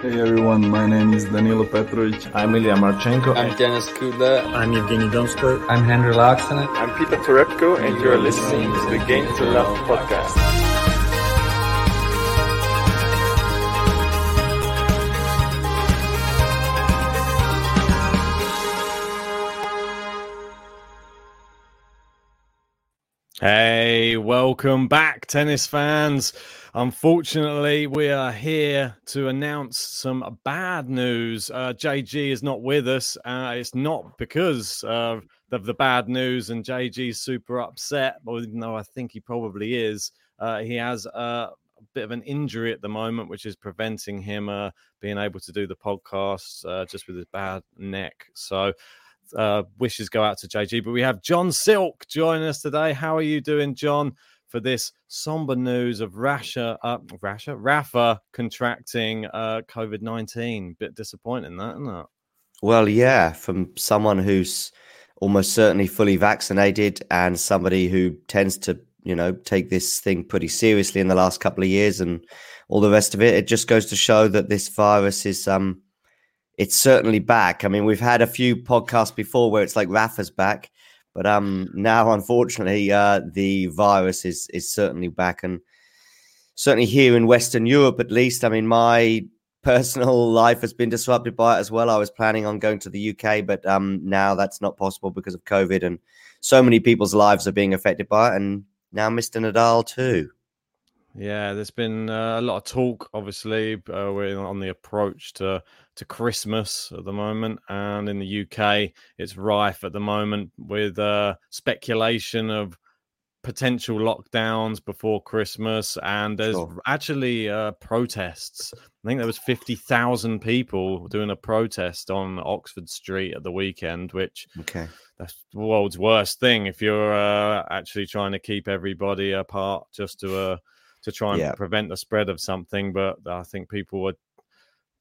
Hey everyone, my name is Danilo Petrovic. I'm Ilya Marchenko. I'm Denis Kudla. I'm Evgeny Donskoy. I'm Henri Laaksonen. I'm Peter Torebko, and you're listening to the Game to Love podcast. Hey, welcome back, tennis fans. Unfortunately, we are here to announce some bad news. Uh, JG is not with us. Uh, it's not because uh, of the bad news, and JG's super upset, even though I think he probably is. Uh, he has a bit of an injury at the moment, which is preventing him uh, being able to do the podcast uh, just with his bad neck. So, uh, wishes go out to JG. But we have John Silk joining us today. How are you doing, John? For this somber news of Rasha, uh, Rasha, Rafa contracting uh, COVID nineteen, bit disappointing, that isn't it? Well, yeah, from someone who's almost certainly fully vaccinated and somebody who tends to, you know, take this thing pretty seriously in the last couple of years and all the rest of it. It just goes to show that this virus is um it's certainly back. I mean, we've had a few podcasts before where it's like Rafa's back, but um, now unfortunately, uh, the virus is is certainly back, and certainly here in Western Europe, at least. I mean, my personal life has been disrupted by it as well. I was planning on going to the UK, but um, now that's not possible because of COVID, and so many people's lives are being affected by it, and now Mr. Nadal too. Yeah, there's been uh, a lot of talk. Obviously, uh, on the approach to to Christmas at the moment, and in the UK, it's rife at the moment with uh, speculation of potential lockdowns before Christmas, and there's Sure. actually uh, protests. I think there was fifty thousand people doing a protest on Oxford Street at the weekend, which Okay. that's the world's worst thing if you're uh, actually trying to keep everybody apart just to uh, to try and Yeah. prevent the spread of something. But I think people are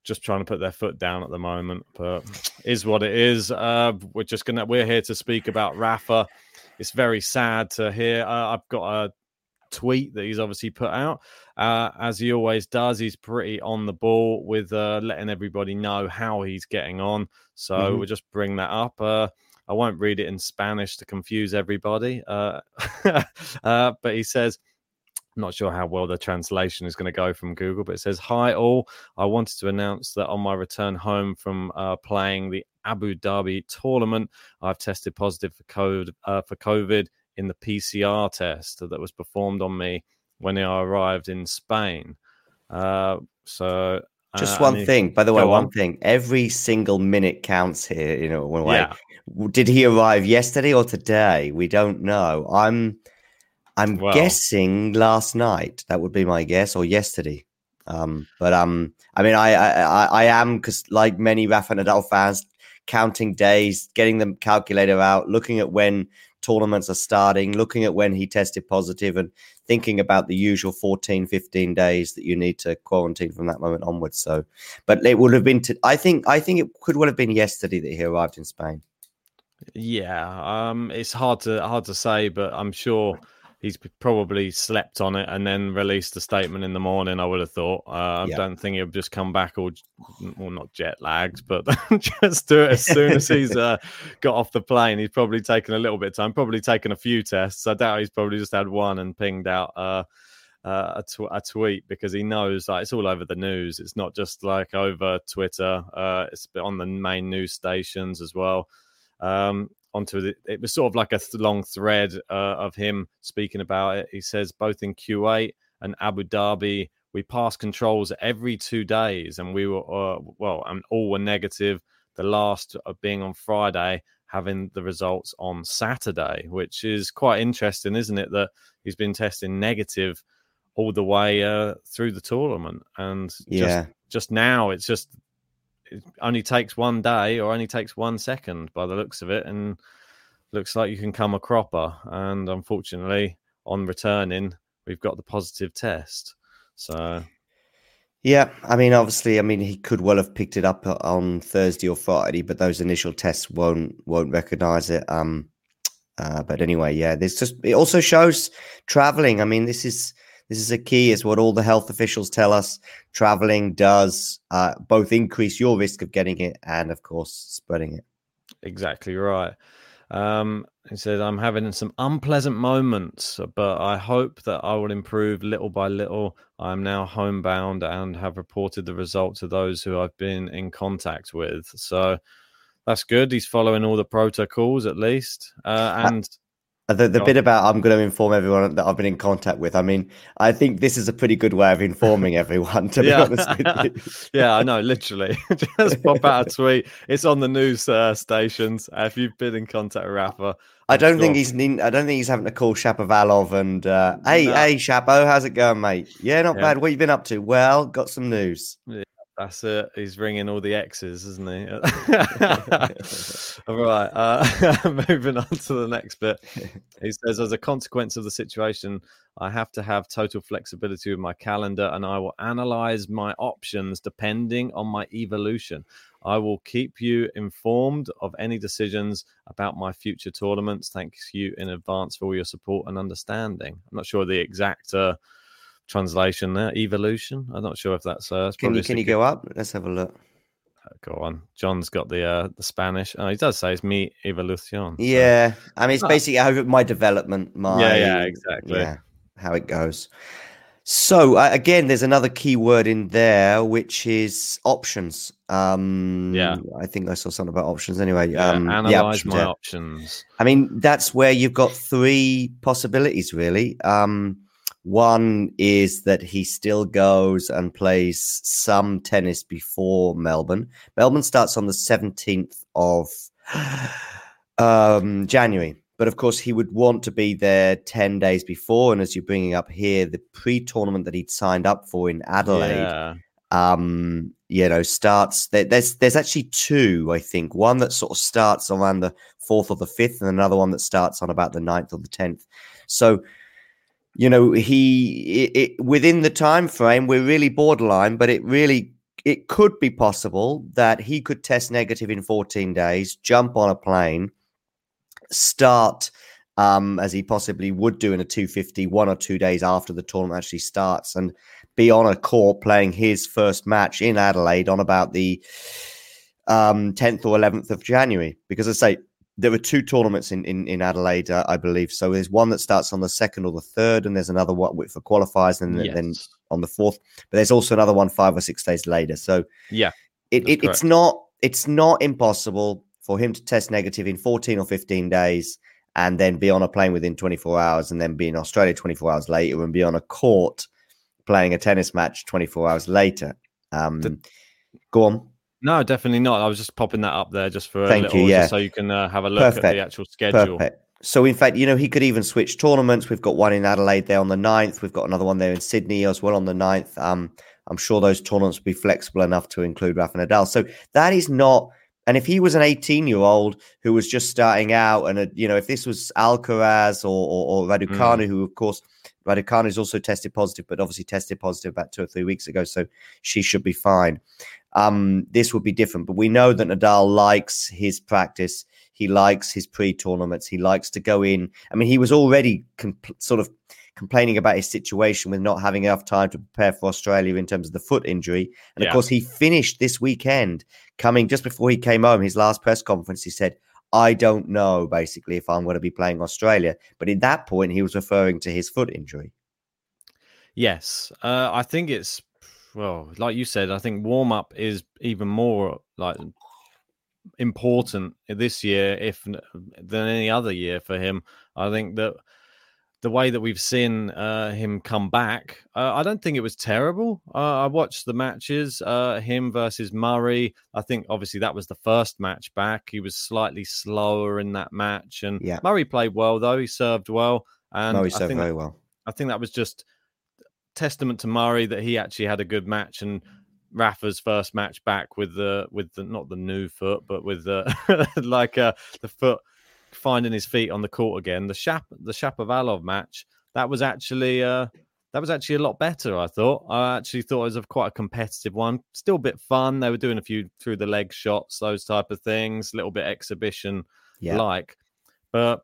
just trying to put their foot down at the moment. But is what it is. Uh, we're just gonna we're here to speak about Rafa. It's very sad to hear. Uh, I've got a tweet that he's obviously put out. Uh, as he always does, he's pretty on the ball with uh, letting everybody know how he's getting on. So Mhm. we'll just bring that up. Uh, I won't read it in Spanish to confuse everybody. Uh, uh, but he says, I'm not sure how well the translation is going to go from Google, but it says, Hi, all. I wanted to announce that on my return home from uh, playing the Abu Dhabi tournament, I've tested positive for COVID, uh, for COVID in the PCR test that was performed on me when I arrived in Spain. Uh, so, Just uh, one he- thing, by the way, one on. thing. Every single minute counts here. You know, when like, Yeah. did he arrive yesterday or today? We don't know. I'm, I'm Well- guessing last night. That would be my guess, or yesterday. Um, but um, I mean, I, I, I, I am because like many Rafa Nadal fans, counting days, getting the calculator out, looking at when tournaments are starting, looking at when he tested positive and thinking about the usual 14, 15 days that you need to quarantine from that moment onwards. So, but it would have been, to, I think, I think it could well have been yesterday that he arrived in Spain. Yeah, um, it's hard to hard to say, but I'm sure he's probably slept on it and then released a statement in the morning. I would have thought. Uh, I don't think he'll just come back or, well, not jet lagged, but just do it as soon as he's uh, got off the plane. He's probably taken a little bit of time, probably taken a few tests. I doubt he's probably just had one and pinged out. Uh, uh, a, tw- a, tweet because he knows like it's all over the news. It's not just like over Twitter. Uh, it's on the main news stations as well. Um, onto the, it was sort of like a th- long thread uh, of him speaking about it. He says both in Kuwait and Abu Dhabi, we pass controls every two days, and we were uh, well, and all were negative. The last of being on Friday, having the results on Saturday, which is quite interesting, isn't it? That he's been testing negative all the way uh, through the tournament, and yeah. just just now it's just it only takes one day or only takes one second by the looks of it, and looks like you can come a cropper. And unfortunately, on returning, we've got the positive test. So, yeah, I mean, obviously, I mean, he could well have picked it up on Thursday or Friday, but those initial tests won't won't recognize it. Um, uh, but anyway, yeah, this just it also shows traveling. I mean, this is this is a key, is what all the health officials tell us. Traveling does uh, both increase your risk of getting it and, of course, spreading it. Exactly right. Um, he said, I'm having some unpleasant moments, but I hope that I will improve little by little. I'm now homebound and have reported the result to those who I've been in contact with. So that's good. He's following all the protocols at least. Uh, and the, the bit about I'm going to inform everyone that I've been in contact with. I mean, I think this is a pretty good way of informing everyone. To yeah. be honest, yeah, I know. Literally, just pop out a tweet. It's on the news uh, stations. Uh, if you've been in contact with Rafa, I don't sure. think he's. I don't think he's having to call Shapovalov and uh, hey, no. hey, Shapo, how's it going, mate? Yeah, not yeah. bad. What you been up to? Well, got some news. Yeah. That's it. He's ringing all the X's, isn't he? all right. Uh, moving on to the next bit. He says, as a consequence of the situation, I have to have total flexibility with my calendar and I will analyze my options depending on my evolution. I will keep you informed of any decisions about my future tournaments. Thanks you in advance for all your support and understanding. I'm not sure the exact. Uh, translation there. Evolution. I'm not sure if that's. Uh, can you can you go up? Let's have a look. Uh, go on. John's got the uh, the Spanish. Oh, he does say it's me evolution. So. Yeah, I mean it's basically my development. My yeah, yeah, exactly. Yeah, how it goes. So uh, again, there's another key word in there, which is options. Um, yeah, I think I saw something about options. Anyway, yeah, um, analyze options, my yeah. options. I mean, that's where you've got three possibilities, really. Um, one is that he still goes and plays some tennis before Melbourne. Melbourne starts on the 17th of um, January. But of course, he would want to be there 10 days before. And as you're bringing up here, the pre tournament that he'd signed up for in Adelaide, yeah. um, you know, starts. There, there's there's actually two, I think. One that sort of starts around the 4th or the 5th, and another one that starts on about the 9th or the 10th. So you know he it, it, within the time frame we're really borderline but it really it could be possible that he could test negative in 14 days jump on a plane start um, as he possibly would do in a 250 one or two days after the tournament actually starts and be on a court playing his first match in adelaide on about the um, 10th or 11th of january. Because i say there were two tournaments in in, in Adelaide, uh, I believe. So there's one that starts on the second or the third, and there's another one for qualifiers, and yes. then on the fourth. But there's also another one five or six days later. So yeah, it, it it's not it's not impossible for him to test negative in 14 or 15 days and then be on a plane within 24 hours and then be in Australia 24 hours later and be on a court playing a tennis match 24 hours later. Um, the, go on. No, definitely not. I was just popping that up there just for Thank little, you, yeah. so you can uh, have a look Perfect. at the actual schedule. Perfect. So, in fact, you know, he could even switch tournaments. We've got one in Adelaide there on the 9th. We've got another one there in Sydney as well on the 9th. Um, I'm sure those tournaments will be flexible enough to include Rafa Nadal. So that is not And if he was an 18 year old who was just starting out, and, uh, you know, if this was Alcaraz or, or, or Raducanu, mm. who, of course, Raducanu is also tested positive, but obviously tested positive about two or three weeks ago. So she should be fine. Um, this would be different. But we know that Nadal likes his practice. He likes his pre tournaments. He likes to go in. I mean, he was already comp- sort of complaining about his situation with not having enough time to prepare for Australia in terms of the foot injury. And yeah. of course, he finished this weekend coming just before he came home, his last press conference. He said, I don't know basically if I'm going to be playing Australia. But at that point, he was referring to his foot injury. Yes. Uh, I think it's, well, like you said, I think warm up is even more like important this year if than any other year for him. I think that the way that we've seen uh, him come back, uh, I don't think it was terrible. Uh, I watched the matches, uh, him versus Murray. I think obviously that was the first match back. He was slightly slower in that match, and yeah. Murray played well though. He served well, and Murray served very well. I think that was just testament to Murray that he actually had a good match and. Rafa's first match back with the with the not the new foot, but with the like uh, the foot finding his feet on the court again. The Shap the Shapovalov match that was actually uh, that was actually a lot better. I thought. I actually thought it was a quite a competitive one. Still a bit fun. They were doing a few through the leg shots, those type of things. A little bit exhibition like, but.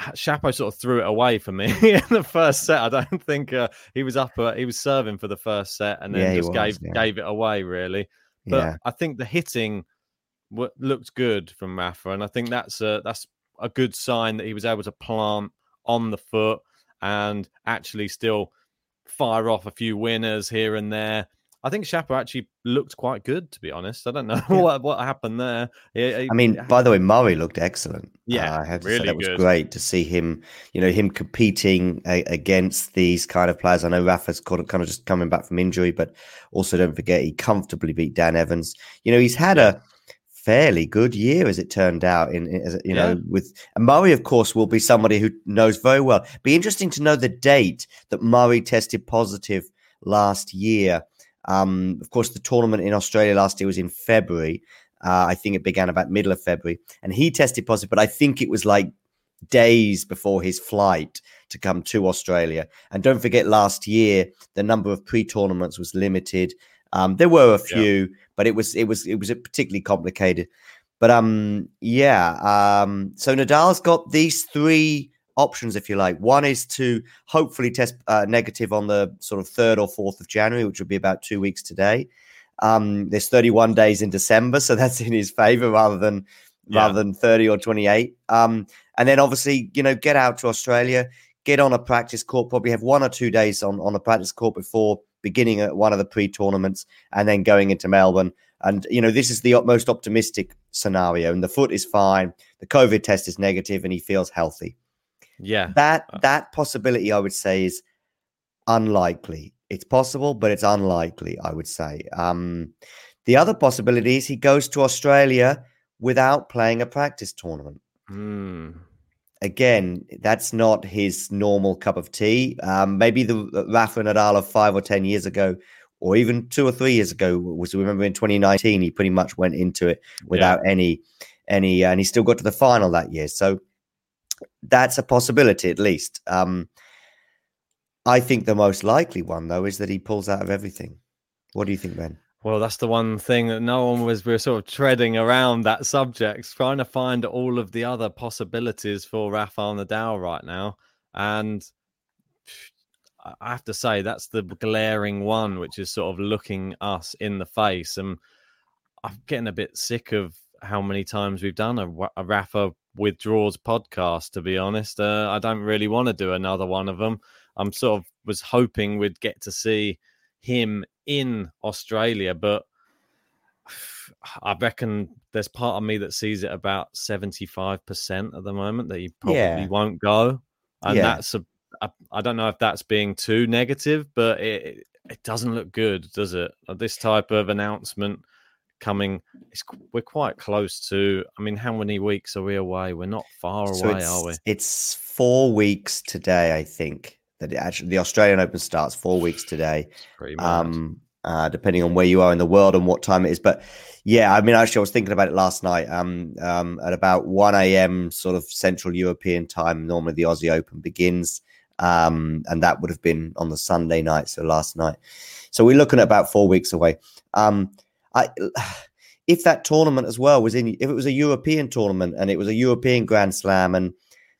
Shapo sort of threw it away for me in the first set. I don't think uh, he was up. Uh, he was serving for the first set and then yeah, just was, gave yeah. gave it away really. But yeah. I think the hitting looked good from Rafa, and I think that's a that's a good sign that he was able to plant on the foot and actually still fire off a few winners here and there. I think Shapo actually looked quite good, to be honest. I don't know yeah. what what happened there. I mean, by the way, Murray looked excellent. Yeah, uh, I have to really say that was good. great to see him. You know, him competing a- against these kind of players. I know Rafa's kind of, kind of just coming back from injury, but also don't forget he comfortably beat Dan Evans. You know, he's had a fairly good year as it turned out in, in you know with Murray of course will be somebody who knows very well. Be interesting to know the date that Murray tested positive last year. Um, of course the tournament in Australia last year was in February. Uh, I think it began about middle of February and he tested positive but I think it was like days before his flight to come to Australia. And don't forget last year the number of pre-tournaments was limited um, there were a few, yeah. but it was it was it was particularly complicated. But um, yeah. Um, so Nadal's got these three options, if you like. One is to hopefully test uh, negative on the sort of third or fourth of January, which would be about two weeks today. Um, there's 31 days in December, so that's in his favor rather than yeah. rather than 30 or 28. Um, and then obviously, you know, get out to Australia, get on a practice court, probably have one or two days on on a practice court before beginning at one of the pre tournaments and then going into Melbourne. And, you know, this is the most optimistic scenario. And the foot is fine. The COVID test is negative and he feels healthy. Yeah. That, uh that possibility, I would say, is unlikely. It's possible, but it's unlikely, I would say. Um, the other possibility is he goes to Australia without playing a practice tournament. Mm again, that's not his normal cup of tea. Um, maybe the Rafa Nadal of five or 10 years ago, or even two or three years ago, was remember in 2019, he pretty much went into it without yeah. any, any, and he still got to the final that year. So that's a possibility at least. Um, I think the most likely one, though, is that he pulls out of everything. What do you think, Ben? Well, that's the one thing that no one was. We are sort of treading around that subject, trying to find all of the other possibilities for Rafael Nadal right now. And I have to say, that's the glaring one, which is sort of looking us in the face. And I'm getting a bit sick of how many times we've done a, a Rafa withdraws podcast. To be honest, uh, I don't really want to do another one of them. I'm sort of was hoping we'd get to see him in Australia, but I reckon there's part of me that sees it about 75% at the moment that he probably yeah. won't go. And yeah. that's a, I, I don't know if that's being too negative, but it, it doesn't look good, does it? This type of announcement coming, it's, we're quite close to. I mean, how many weeks are we away? We're not far so away, are we? It's four weeks today, I think that actually the Australian Open starts four weeks today. Um, uh, depending on where you are in the world and what time it is. But yeah, I mean, actually, I was thinking about it last night. Um, um, at about one a.m. sort of Central European time, normally the Aussie Open begins, um, and that would have been on the Sunday night, so last night. So we're looking at about four weeks away. Um, I, if that tournament as well was in, if it was a European tournament and it was a European Grand Slam, and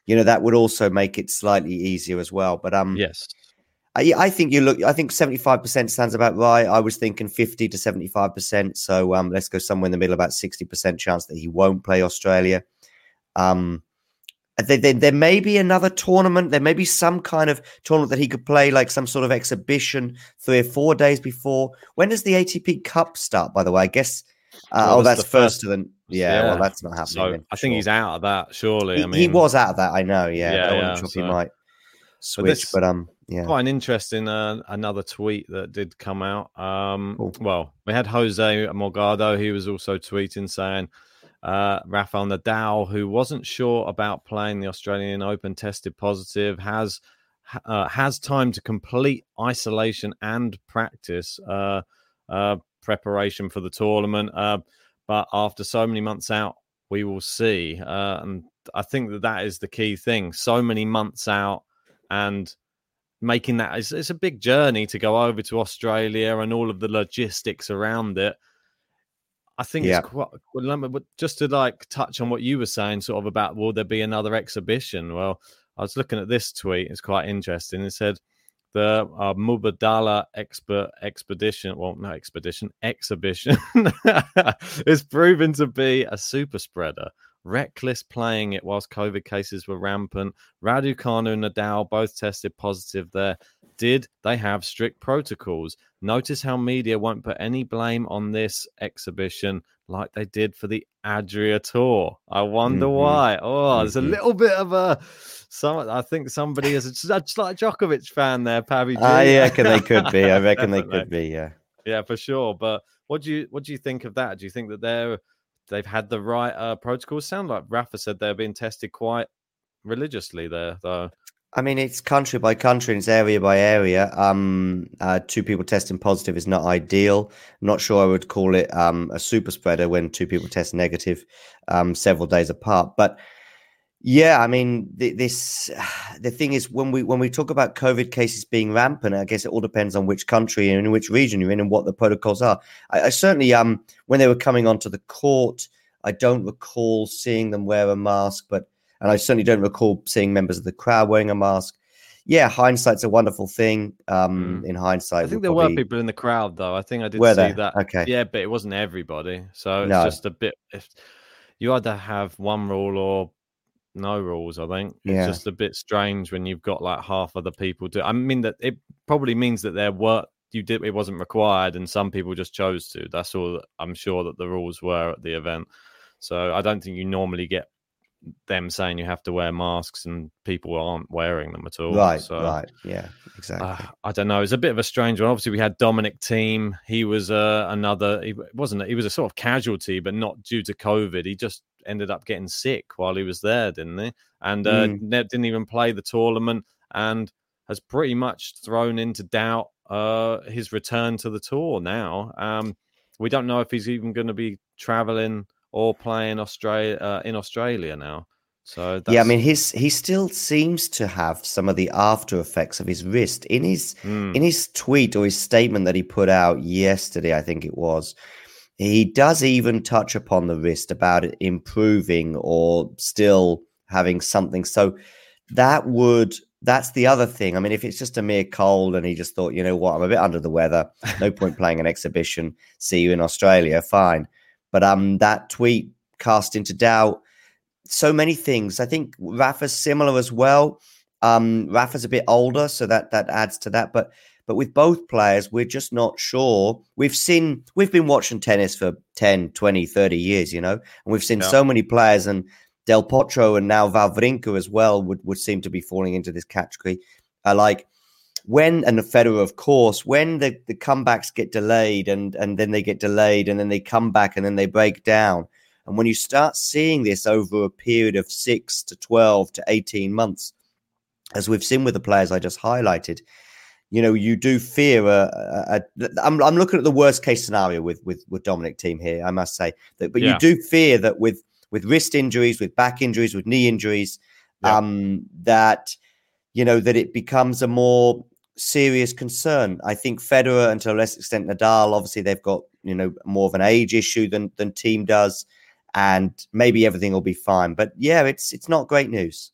you know that would also make it slightly easier as well. But um, yes, I, I think you look. I think seventy five percent sounds about right. I was thinking fifty to seventy five percent. So um, let's go somewhere in the middle. About sixty percent chance that he won't play Australia. Um, there, there, there, may be another tournament. There may be some kind of tournament that he could play, like some sort of exhibition, three or four days before. When does the ATP Cup start? By the way, I guess. Uh, well, oh, that's, that's first of the. Yeah, yeah, well, that's not happening. So I think sure. he's out of that. Surely, he, I mean, he was out of that. I know. Yeah, yeah, I yeah so. he might switch, but, but um, yeah. Quite an interesting uh, another tweet that did come out. Um, cool. Well, we had Jose Morgado. He was also tweeting saying uh, Rafael Nadal, who wasn't sure about playing the Australian Open, tested positive, has uh, has time to complete isolation and practice uh, uh preparation for the tournament. Uh, but after so many months out, we will see. Uh, and I think that that is the key thing. So many months out, and making that it's, it's, a big journey to go over to Australia and all of the logistics around it. I think yeah. it's quite but just to like touch on what you were saying, sort of about will there be another exhibition? Well, I was looking at this tweet, it's quite interesting. It said the uh, Mubadala expert expedition, well, no expedition, exhibition is proven to be a super spreader reckless playing it whilst COVID cases were rampant. Raducanu and Nadal both tested positive there. Did they have strict protocols? Notice how media won't put any blame on this exhibition like they did for the Adria Tour. I wonder mm-hmm. why. Oh, mm-hmm. there's a mm-hmm. little bit of a some. I think somebody is a, just like Djokovic fan there, Pabby. I reckon they could be. I reckon they could be. Yeah, yeah, for sure. But what do you what do you think of that? Do you think that they're they've had the right uh, protocols. Sound like Rafa said they're being tested quite religiously there, though. I mean, it's country by country, and it's area by area. Um, uh, two people testing positive is not ideal. not sure I would call it um, a super spreader when two people test negative um, several days apart. But yeah, I mean, this the thing is when we when we talk about COVID cases being rampant, I guess it all depends on which country and in which region you're in and what the protocols are. I, I certainly um when they were coming onto the court, I don't recall seeing them wear a mask, but and I certainly don't recall seeing members of the crowd wearing a mask. Yeah, hindsight's a wonderful thing. Um, mm. in hindsight, I think there probably... were people in the crowd though. I think I did were see there? that. Okay, yeah, but it wasn't everybody, so it's no. just a bit. If, you either have one rule or no rules. I think yeah. it's just a bit strange when you've got like half of the people do. I mean that it probably means that there were you did it wasn't required, and some people just chose to. That's all. I'm sure that the rules were at the event. So I don't think you normally get them saying you have to wear masks and people aren't wearing them at all. Right, so, right, yeah, exactly. Uh, I don't know. It's a bit of a strange one. Obviously, we had Dominic Thiem. He was uh, another. He wasn't. He was a sort of casualty, but not due to COVID. He just ended up getting sick while he was there, didn't he? And uh, mm. didn't even play the tournament and has pretty much thrown into doubt uh, his return to the tour now. Um, we don't know if he's even going to be traveling or playing Australia uh, in Australia now. So that's... yeah, I mean, his he still seems to have some of the after effects of his wrist in his mm. in his tweet or his statement that he put out yesterday. I think it was he does even touch upon the wrist about it improving or still having something. So that would that's the other thing. I mean, if it's just a mere cold and he just thought, you know what, I'm a bit under the weather, no point playing an exhibition. See you in Australia, fine. But um, that tweet cast into doubt so many things. I think Rafa's similar as well. Um, Rafa's a bit older, so that that adds to that. But but with both players, we're just not sure. We've seen, we've been watching tennis for 10, 20, 30 years, you know, and we've seen yeah. so many players and Del Potro and now Wawrinka as well would, would seem to be falling into this category. Uh, like when, and the Federer, of course, when the, the comebacks get delayed and, and then they get delayed and then they come back and then they break down. And when you start seeing this over a period of six to 12 to 18 months, as we've seen with the players I just highlighted, you know, you do fear a, a, a I'm, I'm looking at the worst case scenario with with with Dominic Thiem here. I must say that, but yeah. you do fear that with with wrist injuries, with back injuries, with knee injuries, yeah. um, that you know that it becomes a more serious concern. I think Federer, and to a less extent Nadal, obviously they've got you know more of an age issue than than Thiem does, and maybe everything will be fine. But yeah, it's it's not great news.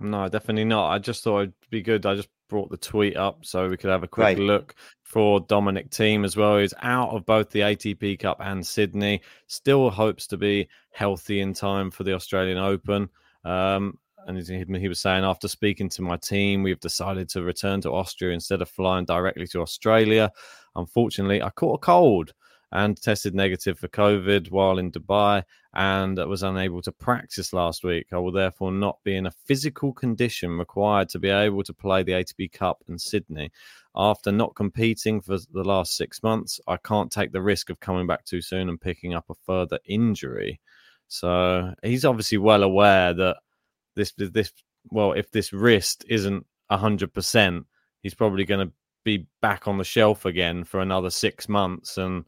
No, definitely not. I just thought it'd be good. I just brought the tweet up so we could have a quick right. look for Dominic Thiem as well. He's out of both the ATP Cup and Sydney. Still hopes to be healthy in time for the Australian Open. Um, and he was saying after speaking to my team, we've decided to return to Austria instead of flying directly to Australia. Unfortunately, I caught a cold and tested negative for COVID while in Dubai and was unable to practice last week. I will therefore not be in a physical condition required to be able to play the ATP Cup in Sydney. After not competing for the last six months, I can't take the risk of coming back too soon and picking up a further injury. So he's obviously well aware that this this well, if this wrist isn't hundred percent, he's probably going to be back on the shelf again for another six months and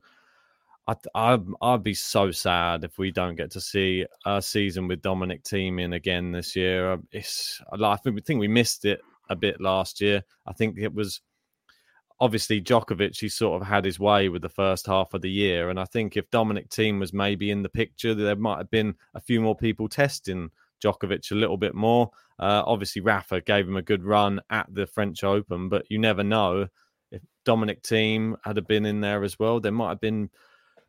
I'd, I'd, I'd be so sad if we don't get to see a season with Dominic in again this year. Um, it's I think we missed it a bit last year. I think it was obviously Djokovic. He sort of had his way with the first half of the year, and I think if Dominic Thiem was maybe in the picture, there might have been a few more people testing Djokovic a little bit more. Uh, obviously, Rafa gave him a good run at the French Open, but you never know if Dominic Thiem had been in there as well. There might have been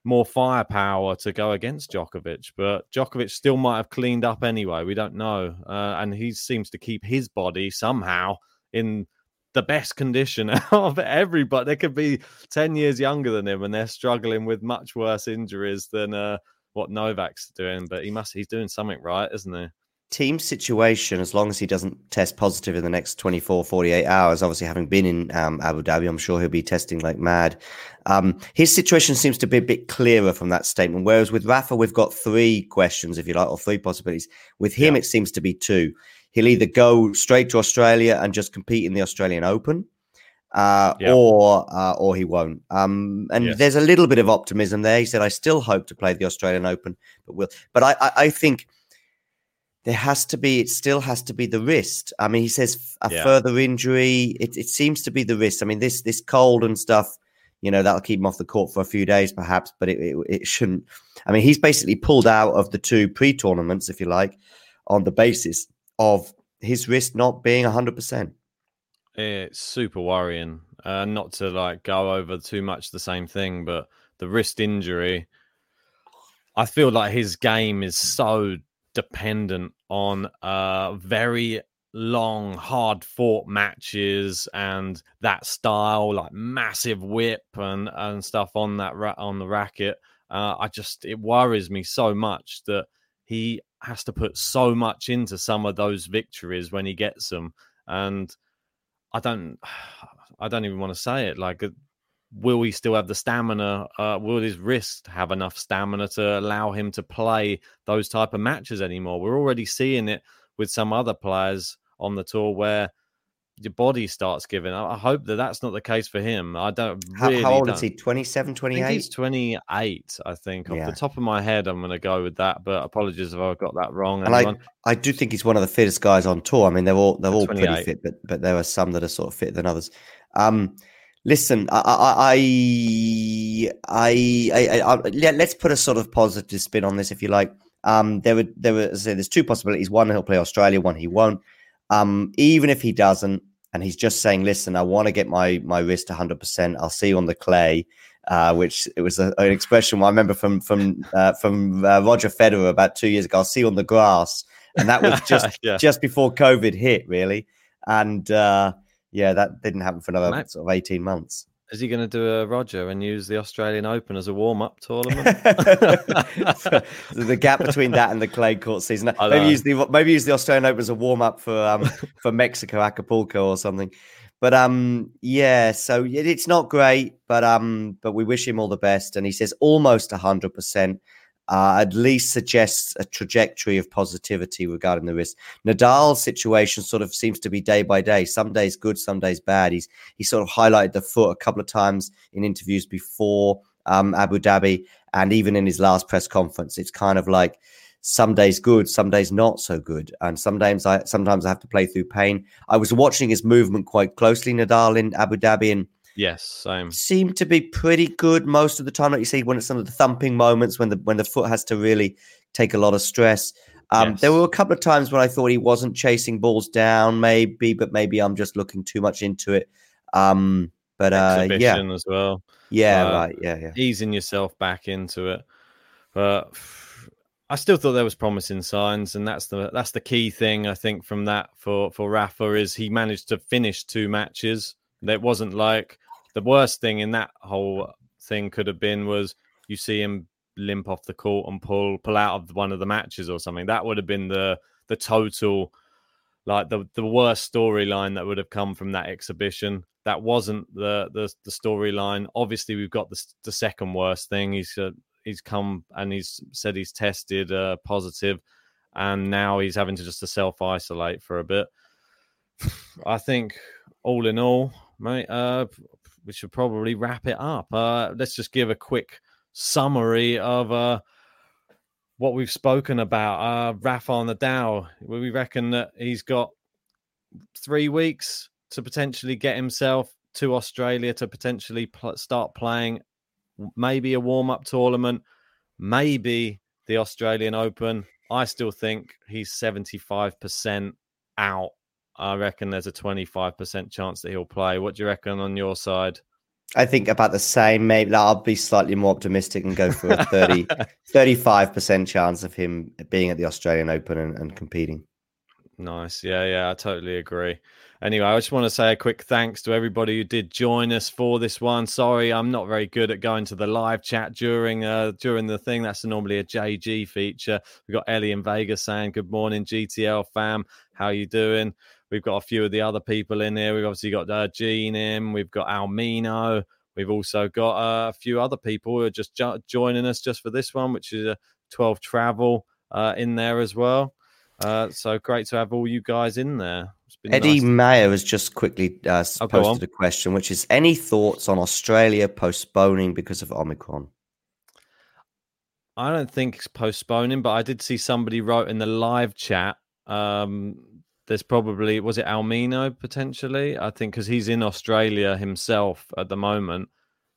more firepower to go against Djokovic, but Djokovic still might have cleaned up anyway. We don't know, uh, and he seems to keep his body somehow in the best condition of everybody. They could be ten years younger than him, and they're struggling with much worse injuries than uh, what Novak's doing. But he must—he's doing something right, isn't he? Thiem situation, as long as he doesn't test positive in the next 24, 48 hours, obviously having been in um, Abu Dhabi, I'm sure he'll be testing like mad. Um, his situation seems to be a bit clearer from that statement. Whereas with Rafa, we've got three questions, if you like, or three possibilities. With him, yeah. it seems to be two. He'll either go straight to Australia and just compete in the Australian Open, uh, yeah. or uh, or he won't. Um, and yes. there's a little bit of optimism there. He said, "I still hope to play the Australian Open, but will." But I, I, I think there has to be it still has to be the wrist i mean he says a yeah. further injury it, it seems to be the wrist i mean this this cold and stuff you know that'll keep him off the court for a few days perhaps but it, it, it shouldn't i mean he's basically pulled out of the two pre-tournaments if you like on the basis of his wrist not being 100% it's super worrying uh, not to like go over too much the same thing but the wrist injury i feel like his game is so dependent on uh, very long, hard fought matches and that style, like massive whip and and stuff on that ra- on the racket. Uh, I just it worries me so much that he has to put so much into some of those victories when he gets them, and I don't, I don't even want to say it. Like will he still have the stamina? Uh, will his wrist have enough stamina to allow him to play those type of matches anymore? We're already seeing it with some other players on the tour where your body starts giving. I hope that that's not the case for him. I don't. Really how, how, old don't. is he? 27, 28? he's 28, I think. Off yeah. the top of my head, I'm going to go with that. But apologies if I got that wrong. And I, I do think he's one of the fittest guys on tour. I mean, they're all they're all pretty fit, but but there are some that are sort of fitter than others. Um, Listen, I, I, I, I, I, let's put a sort of positive spin on this, if you like. Um, there were, there were, say, there's two possibilities. One, he'll play Australia. One, he won't. Um, even if he doesn't, and he's just saying, "Listen, I want to get my my wrist 100. percent I'll see you on the clay." Uh, which it was a, an expression I remember from from uh, from uh, Roger Federer about two years ago. I'll see you on the grass, and that was just yeah. just before COVID hit, really. And uh, yeah, that didn't happen for another Mate, sort of 18 months. Is he going to do a Roger and use the Australian Open as a warm up tournament? the gap between that and the clay court season. Maybe use the maybe use the Australian Open as a warm up for um for Mexico Acapulco or something. But um yeah, so it's not great, but um but we wish him all the best. And he says almost hundred percent. Uh, at least suggests a trajectory of positivity regarding the risk. Nadal's situation sort of seems to be day by day. Some days good, some days bad. He's he sort of highlighted the foot a couple of times in interviews before um, Abu Dhabi and even in his last press conference. It's kind of like some days good, some days not so good, and sometimes I sometimes I have to play through pain. I was watching his movement quite closely, Nadal in Abu Dhabi, and Yes, same. Seem to be pretty good most of the time. Like you see, when it's some of the thumping moments, when the when the foot has to really take a lot of stress. Um, yes. There were a couple of times when I thought he wasn't chasing balls down, maybe, but maybe I'm just looking too much into it. Um, but uh, yeah, as well. Yeah, uh, right. Yeah, yeah. Easing yourself back into it, but I still thought there was promising signs, and that's the that's the key thing I think from that for for Rafa is he managed to finish two matches. It wasn't like the worst thing in that whole thing could have been was you see him limp off the court and pull pull out of one of the matches or something. That would have been the the total like the the worst storyline that would have come from that exhibition. That wasn't the the, the storyline. Obviously, we've got the the second worst thing. He's uh, he's come and he's said he's tested uh, positive, and now he's having to just to self isolate for a bit. I think all in all, mate, uh, we should probably wrap it up. Uh, let's just give a quick summary of uh, what we've spoken about. Uh, Rafael Nadal, we reckon that he's got three weeks to potentially get himself to Australia to potentially pl- start playing maybe a warm up tournament, maybe the Australian Open. I still think he's 75% out I reckon there's a 25% chance that he'll play. What do you reckon on your side? I think about the same. Maybe I'll be slightly more optimistic and go for a 30, 35% chance of him being at the Australian Open and, and competing. Nice. Yeah, yeah, I totally agree. Anyway, I just want to say a quick thanks to everybody who did join us for this one. Sorry, I'm not very good at going to the live chat during uh during the thing. That's normally a JG feature. We've got Ellie and Vegas saying good morning, GTL fam. How are you doing? We've got a few of the other people in here. We've obviously got uh, Gene in. We've got Almino. We've also got uh, a few other people who are just jo- joining us just for this one, which is a 12 travel uh, in there as well. Uh, so great to have all you guys in there. Eddie nice Mayer has just quickly uh, oh, posted a question, which is any thoughts on Australia postponing because of Omicron? I don't think it's postponing, but I did see somebody wrote in the live chat um, there's probably was it Almino potentially? I think because he's in Australia himself at the moment.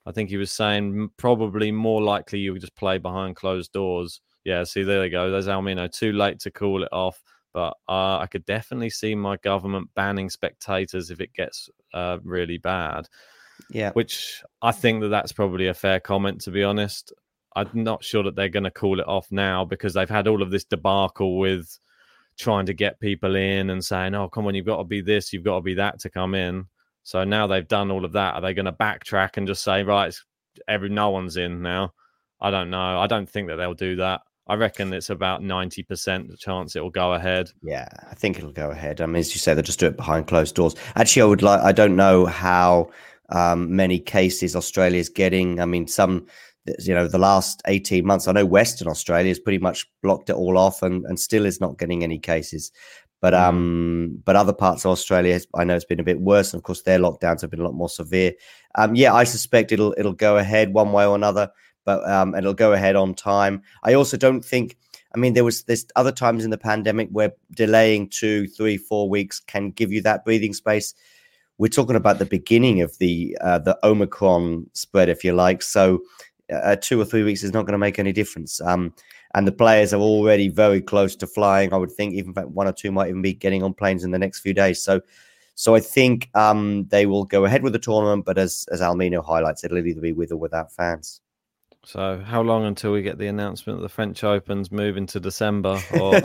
I think he was saying probably more likely you would just play behind closed doors. Yeah, see there they go. There's Almino. Too late to call it off, but uh, I could definitely see my government banning spectators if it gets uh, really bad. Yeah, which I think that that's probably a fair comment to be honest. I'm not sure that they're going to call it off now because they've had all of this debacle with trying to get people in and saying, "Oh, come on, you've got to be this, you've got to be that to come in." So now they've done all of that. Are they going to backtrack and just say, "Right, every no one's in now"? I don't know. I don't think that they'll do that. I reckon it's about ninety percent chance it will go ahead. Yeah, I think it'll go ahead. I mean, as you say, they'll just do it behind closed doors. Actually, I would like. I don't know how um, many cases Australia's getting. I mean, some you know the last 18 months i know western australia has pretty much blocked it all off and, and still is not getting any cases. But mm. um but other parts of australia i know it's been a bit worse and of course their lockdowns have been a lot more severe. Um yeah i suspect it'll it'll go ahead one way or another but um it'll go ahead on time. I also don't think i mean there was there's other times in the pandemic where delaying two three four weeks can give you that breathing space. We're talking about the beginning of the uh, the omicron spread if you like. So uh, two or three weeks is not going to make any difference. Um, and the players are already very close to flying. I would think even one or two might even be getting on planes in the next few days. So, so I think um, they will go ahead with the tournament. But as as Almino highlights, it'll either be with or without fans. So, how long until we get the announcement that the French Open's moving to December? Or...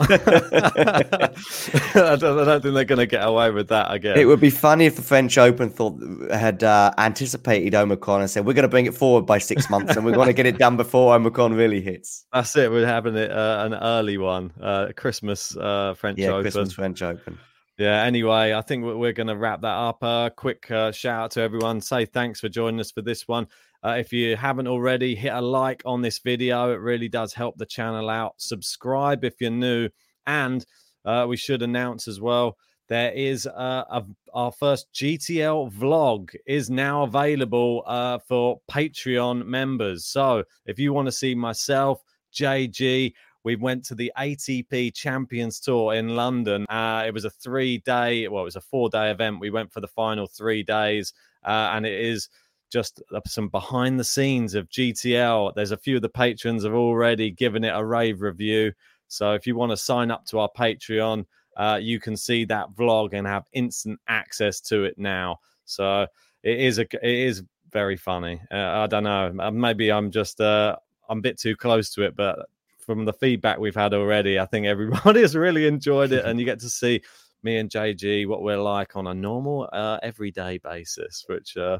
I, don't, I, don't, think they're going to get away with that again. It would be funny if the French Open thought had uh, anticipated Omicron and said, "We're going to bring it forward by six months, and we're going to get it done before Omicron really hits." That's it. We're having it uh, an early one, uh, Christmas uh, French yeah, Open. Christmas French Open. Yeah. Anyway, I think we're going to wrap that up. A uh, quick uh, shout out to everyone. Say thanks for joining us for this one. Uh, if you haven't already, hit a like on this video. It really does help the channel out. Subscribe if you're new. And uh, we should announce as well there is uh, a, our first GTL vlog is now available uh, for Patreon members. So if you want to see myself, JG, we went to the ATP Champions Tour in London. Uh, it was a three day, well, it was a four day event. We went for the final three days, uh, and it is just some behind the scenes of GTL. There's a few of the patrons have already given it a rave review. So if you want to sign up to our Patreon, uh, you can see that vlog and have instant access to it now. So it is a it is very funny. Uh, I don't know. Maybe I'm just uh, I'm a bit too close to it, but from the feedback we've had already, I think everybody has really enjoyed it, and you get to see me and JG what we're like on a normal, uh, everyday basis, which uh,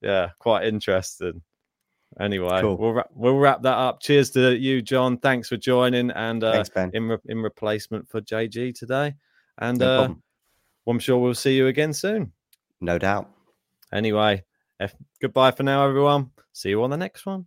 yeah, quite interesting. Anyway, cool. we'll we'll wrap that up. Cheers to you, John. Thanks for joining, and uh, Thanks, in re- in replacement for JG today. And no uh, well, I'm sure we'll see you again soon. No doubt. Anyway, F- goodbye for now, everyone. See you on the next one.